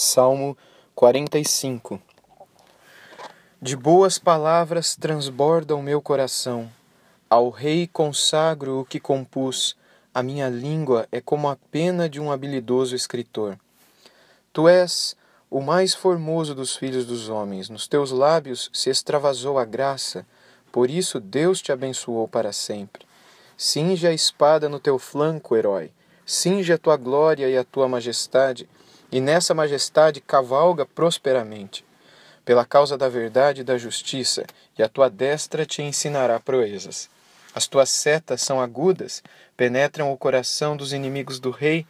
Salmo 45 De boas palavras transborda o meu coração. Ao Rei consagro o que compus. A minha língua é como a pena de um habilidoso escritor. Tu és o mais formoso dos filhos dos homens. Nos teus lábios se extravasou a graça. Por isso Deus te abençoou para sempre. Cinge a espada no teu flanco, herói. Cinge a tua glória e a tua majestade e nessa majestade cavalga prosperamente, pela causa da verdade e da justiça, e a tua destra te ensinará proezas. As tuas setas são agudas, penetram o coração dos inimigos do rei,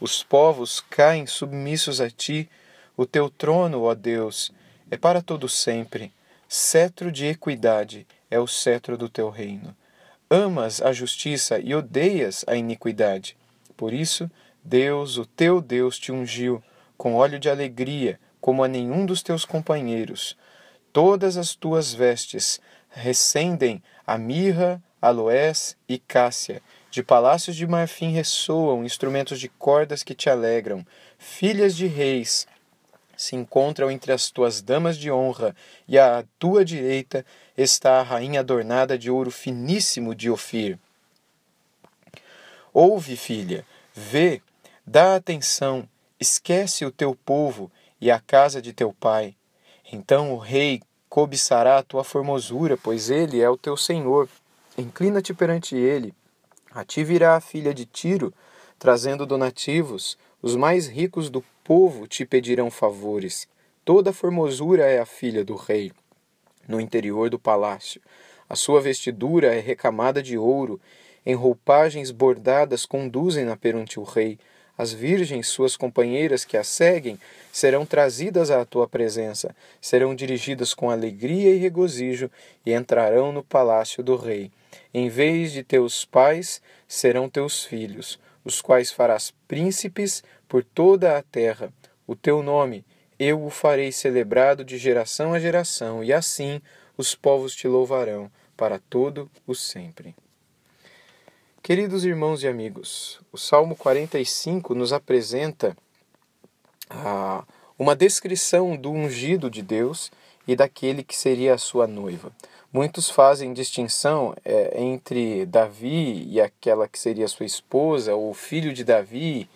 os povos caem submissos a ti, o teu trono, ó Deus, é para todo sempre. Cetro de equidade é o cetro do teu reino. Amas a justiça e odeias a iniquidade. Por isso, Deus, o teu Deus, te ungiu com óleo de alegria, como a nenhum dos teus companheiros. Todas as tuas vestes recendem a mirra, aloés e cássia. De palácios de marfim ressoam instrumentos de cordas que te alegram. Filhas de reis se encontram entre as tuas damas de honra, e à tua direita está a rainha adornada de ouro finíssimo de Ofir. Ouve, filha, vê, dá atenção, esquece o teu povo e a casa de teu pai. Então o rei cobiçará a tua formosura, pois ele é o teu senhor. Inclina-te perante ele. A ti virá a filha de Tiro, trazendo donativos. Os mais ricos do povo te pedirão favores. Toda formosura é a filha do rei. No interior do palácio, a sua vestidura é recamada de ouro, em roupagens bordadas conduzem-na perante o rei. As virgens, suas companheiras que a seguem, serão trazidas à tua presença, serão dirigidas com alegria e regozijo e entrarão no palácio do rei. Em vez de teus pais, serão teus filhos, os quais farás príncipes por toda a terra. O teu nome eu o farei celebrado de geração a geração, e assim os povos te louvarão para todo o sempre. Queridos irmãos e amigos, o Salmo 45 nos apresenta ah, uma descrição do ungido de Deus e daquele que seria a sua noiva. Muitos fazem distinção é, entre Davi e aquela que seria sua esposa, ou o filho de Davi,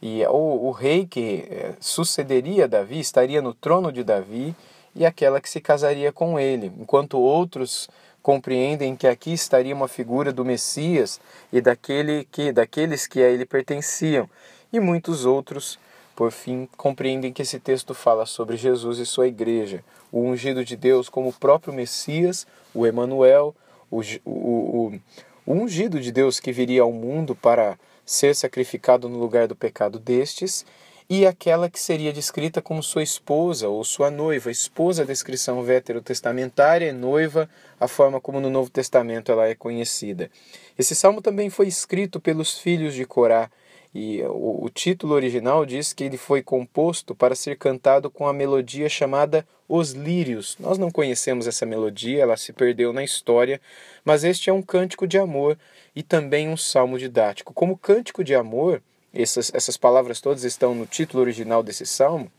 e ou o rei que é, sucederia Davi, estaria no trono de Davi, e aquela que se casaria com ele, enquanto outros compreendem que aqui estaria uma figura do Messias e daquele que daqueles que a ele pertenciam, e muitos outros, por fim, compreendem que esse texto fala sobre Jesus e sua igreja, o ungido de Deus como o próprio Messias, o Emanuel, o, o, o, o ungido de Deus que viria ao mundo para ser sacrificado no lugar do pecado destes, e aquela que seria descrita como sua esposa ou sua noiva. Esposa, a descrição veterotestamentária, noiva, a forma como no Novo Testamento ela é conhecida. Esse salmo também foi escrito pelos filhos de Corá, e o, o, título original diz que ele foi composto para ser cantado com a melodia chamada Os Lírios. Nós não conhecemos essa melodia, ela se perdeu na história, mas este é um cântico de amor e também um salmo didático. Como cântico de amor, essas, essas palavras todas estão no título original desse salmo,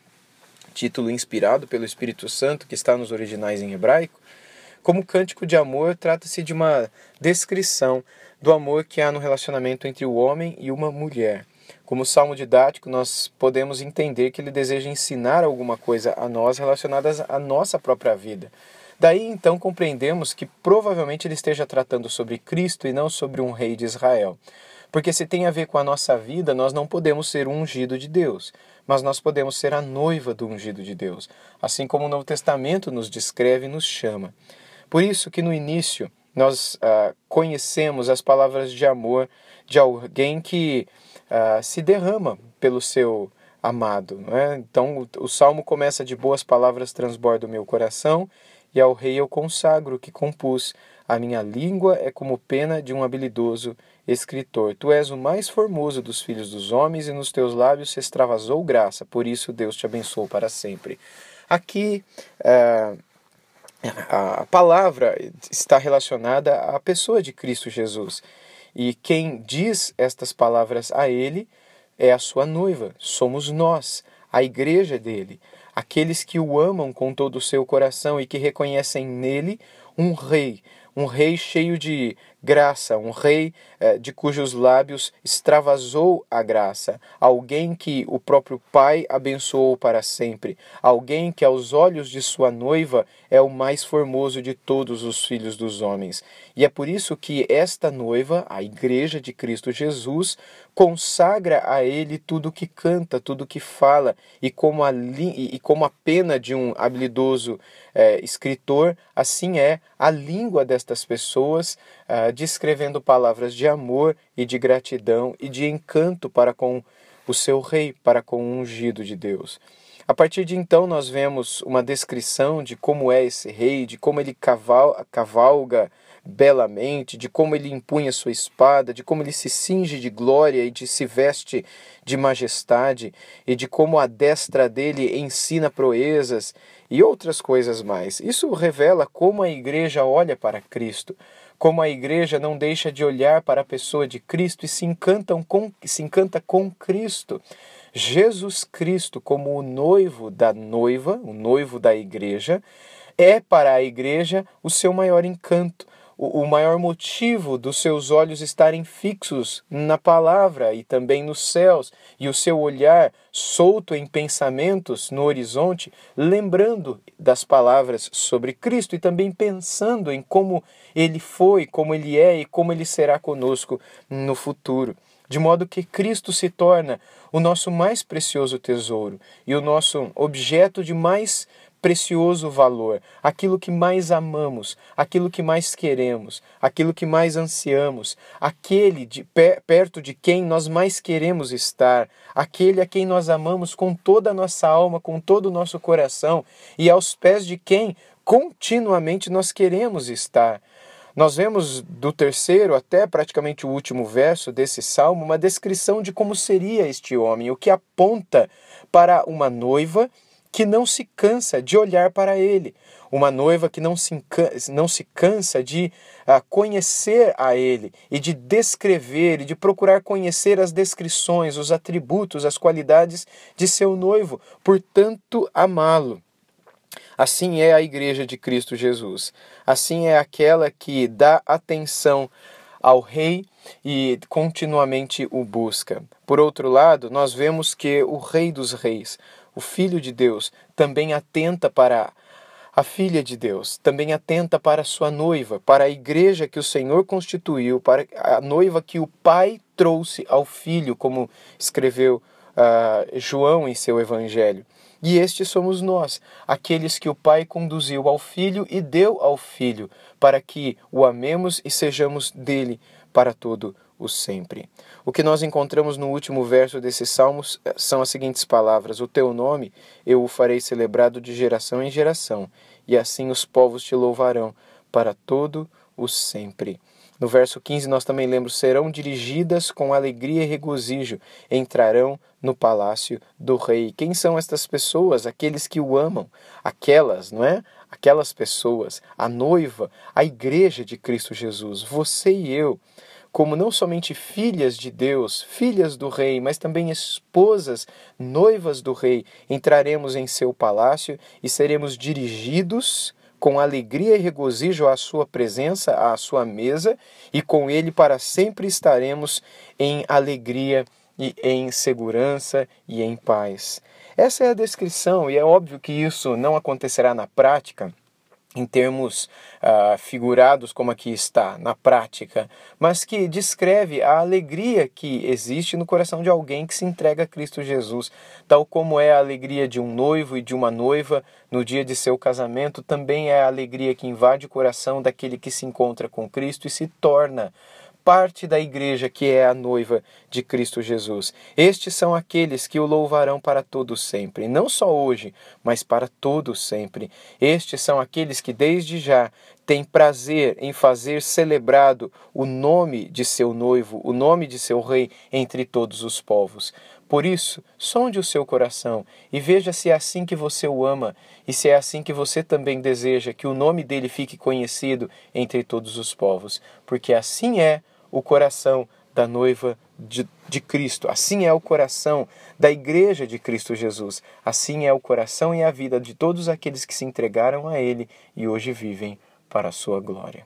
título inspirado pelo Espírito Santo que está nos originais em hebraico. Como cântico de amor, trata-se de uma descrição do amor que há no relacionamento entre o homem e uma mulher. Como salmo didático, nós podemos entender que ele deseja ensinar alguma coisa a nós relacionadas à nossa própria vida. Daí então compreendemos que provavelmente ele esteja tratando sobre Cristo e não sobre um rei de Israel. Porque se tem a ver com a nossa vida, nós não podemos ser um ungido de Deus, mas nós podemos ser a noiva do ungido de Deus, assim como o Novo Testamento nos descreve e nos chama. Por isso que no início nós ah, conhecemos as palavras de amor de alguém que ah, se derrama pelo seu amado. É? Então o, o salmo começa de boas palavras transborda o meu coração, e ao rei eu consagro o que compus. A minha língua é como pena de um habilidoso escritor. Tu és o mais formoso dos filhos dos homens, e nos teus lábios se extravasou graça, por isso Deus te abençoou para sempre. Aqui uh, a palavra está relacionada à pessoa de Cristo Jesus. E quem diz estas palavras a ele é a sua noiva, somos nós, a igreja dele, aqueles que o amam com todo o seu coração e que reconhecem nele um rei, um rei cheio de graça, um rei eh, de cujos lábios extravasou a graça, alguém que o próprio Pai abençoou para sempre, alguém que aos olhos de sua noiva é o mais formoso de todos os filhos dos homens. E é por isso que esta noiva, a igreja de Cristo Jesus, consagra a ele tudo que canta, tudo que fala, e como a, e como a pena de um habilidoso eh, escritor, assim é a língua destas pessoas uh, descrevendo palavras de amor e de gratidão e de encanto para com o seu rei, para com o ungido de Deus. A partir de então, nós vemos uma descrição de como é esse rei, de como ele cavalga belamente, de como ele empunha sua espada, de como ele se cinge de glória e de se veste de majestade, e de como a destra dele ensina proezas e outras coisas mais. Isso revela como a igreja olha para Cristo, como a igreja não deixa de olhar para a pessoa de Cristo e se, encantam com, se encanta com Cristo. Jesus Cristo, como o noivo da noiva, o noivo da igreja, é para a igreja o seu maior encanto, o, maior motivo dos seus olhos estarem fixos na palavra e também nos céus, e o seu olhar solto em pensamentos no horizonte, lembrando das palavras sobre Cristo e também pensando em como ele foi, como ele é e como ele será conosco no futuro. De modo que Cristo se torna o nosso mais precioso tesouro e o nosso objeto de mais precioso valor, aquilo que mais amamos, aquilo que mais queremos, aquilo que mais ansiamos, aquele de, perto de quem nós mais queremos estar, aquele a quem nós amamos com toda a nossa alma, com todo o nosso coração e aos pés de quem continuamente nós queremos estar. Nós vemos do terceiro até praticamente o último verso desse salmo uma descrição de como seria este homem, o que aponta para uma noiva que não se cansa de olhar para ele, uma noiva que não se, não se cansa de uh, conhecer a ele e de descrever e de procurar conhecer as descrições, os atributos, as qualidades de seu noivo, portanto, amá-lo. Assim é a igreja de Cristo Jesus. Assim é aquela que dá atenção ao rei e continuamente o busca. Por outro lado, nós vemos que o Rei dos Reis, o Filho de Deus, também atenta para a filha de Deus, também atenta para sua noiva, para a igreja que o Senhor constituiu, para a noiva que o Pai trouxe ao Filho, como escreveu uh, João em seu Evangelho. E estes somos nós, aqueles que o Pai conduziu ao Filho e deu ao Filho, para que o amemos e sejamos dele para todo o sempre. O que nós encontramos no último verso desses salmos eh, são as seguintes palavras: O teu nome eu o farei celebrado de geração em geração, e assim os povos te louvarão para todo o sempre. No verso 15, nós também lemos: serão dirigidas com alegria e regozijo, entrarão no palácio do rei. Quem são estas pessoas? Aqueles que o amam, aquelas, não é? Aquelas pessoas, a noiva, a igreja de Cristo Jesus, você e eu como não somente filhas de Deus, filhas do Rei, mas também esposas, noivas do Rei, entraremos em seu palácio e seremos dirigidos com alegria e regozijo à sua presença, à sua mesa, e com ele para sempre estaremos em alegria e em segurança e em paz. Essa é a descrição, e é óbvio que isso não acontecerá na prática em termos uh, figurados, como aqui está, na prática, mas que descreve a alegria que existe no coração de alguém que se entrega a Cristo Jesus, tal como é a alegria de um noivo e de uma noiva no dia de seu casamento, também é a alegria que invade o coração daquele que se encontra com Cristo e se torna parte da igreja que é a noiva de Cristo Jesus. Estes são aqueles que o louvarão para todos sempre, não só hoje, mas para todos sempre. Estes são aqueles que desde já têm prazer em fazer celebrado o nome de seu noivo, o nome de seu rei entre todos os povos. Por isso, sonde o seu coração e veja se é assim que você o ama e se é assim que você também deseja que o nome dele fique conhecido entre todos os povos, porque assim é o coração da noiva de, de Cristo, assim é o coração da igreja de Cristo Jesus, assim é o coração e a vida de todos aqueles que se entregaram a Ele e hoje vivem para a sua glória.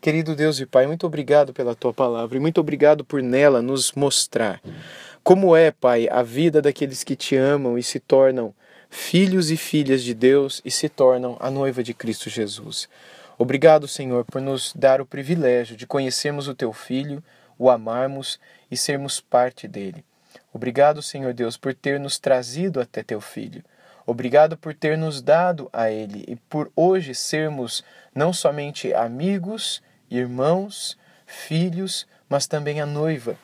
Querido Deus e Pai, muito obrigado pela tua palavra e muito obrigado por nela nos mostrar como é, Pai, a vida daqueles que te amam e se tornam filhos e filhas de Deus e se tornam a noiva de Cristo Jesus. Obrigado, Senhor, por nos dar o privilégio de conhecermos o teu filho, o amarmos e sermos parte dele. Obrigado, Senhor Deus, por ter nos trazido até teu filho. Obrigado por ter nos dado a ele e por hoje sermos não somente amigos, irmãos, filhos, mas também a noiva.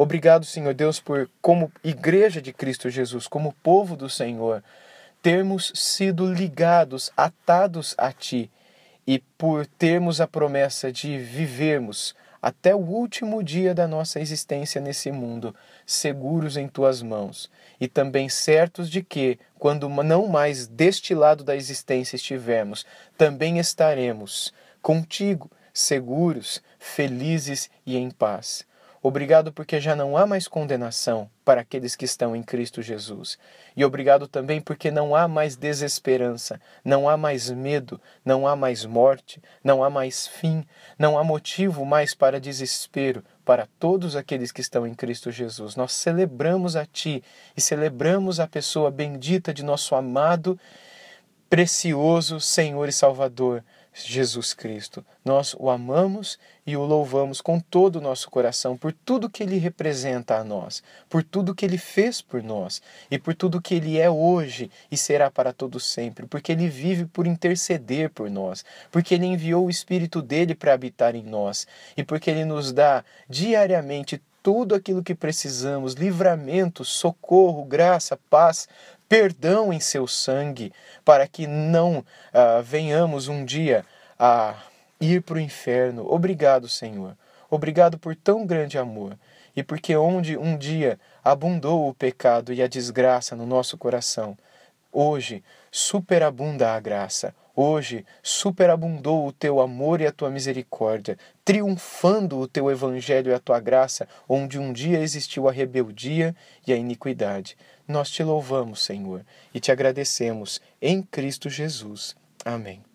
Obrigado, Senhor Deus, por como igreja de Cristo Jesus, como povo do Senhor, termos sido ligados, atados a Ti e por termos a promessa de vivermos até o último dia da nossa existência nesse mundo, seguros em tuas mãos, e também certos de que, quando não mais deste lado da existência estivermos, também estaremos contigo, seguros, felizes e em paz. Obrigado porque já não há mais condenação para aqueles que estão em Cristo Jesus. E obrigado também porque não há mais desesperança, não há mais medo, não há mais morte, não há mais fim, não há motivo mais para desespero para todos aqueles que estão em Cristo Jesus. Nós celebramos a Ti e celebramos a pessoa bendita de nosso amado, precioso Senhor e Salvador Jesus Cristo. Nós o amamos e o louvamos com todo o nosso coração por tudo que ele representa a nós, por tudo que ele fez por nós e por tudo que ele é hoje e será para todo sempre, porque ele vive por interceder por nós, porque ele enviou o espírito dele para habitar em nós e porque ele nos dá diariamente tudo aquilo que precisamos: livramento, socorro, graça, paz, perdão em seu sangue, para que não uh, venhamos um dia a ir para o inferno. Obrigado, Senhor. Obrigado por tão grande amor. E porque onde um dia abundou o pecado e a desgraça no nosso coração, hoje superabunda a graça. Hoje superabundou o teu amor e a tua misericórdia, triunfando o teu evangelho e a tua graça, onde um dia existiu a rebeldia e a iniquidade. Nós te louvamos, Senhor, e te agradecemos em Cristo Jesus. Amém.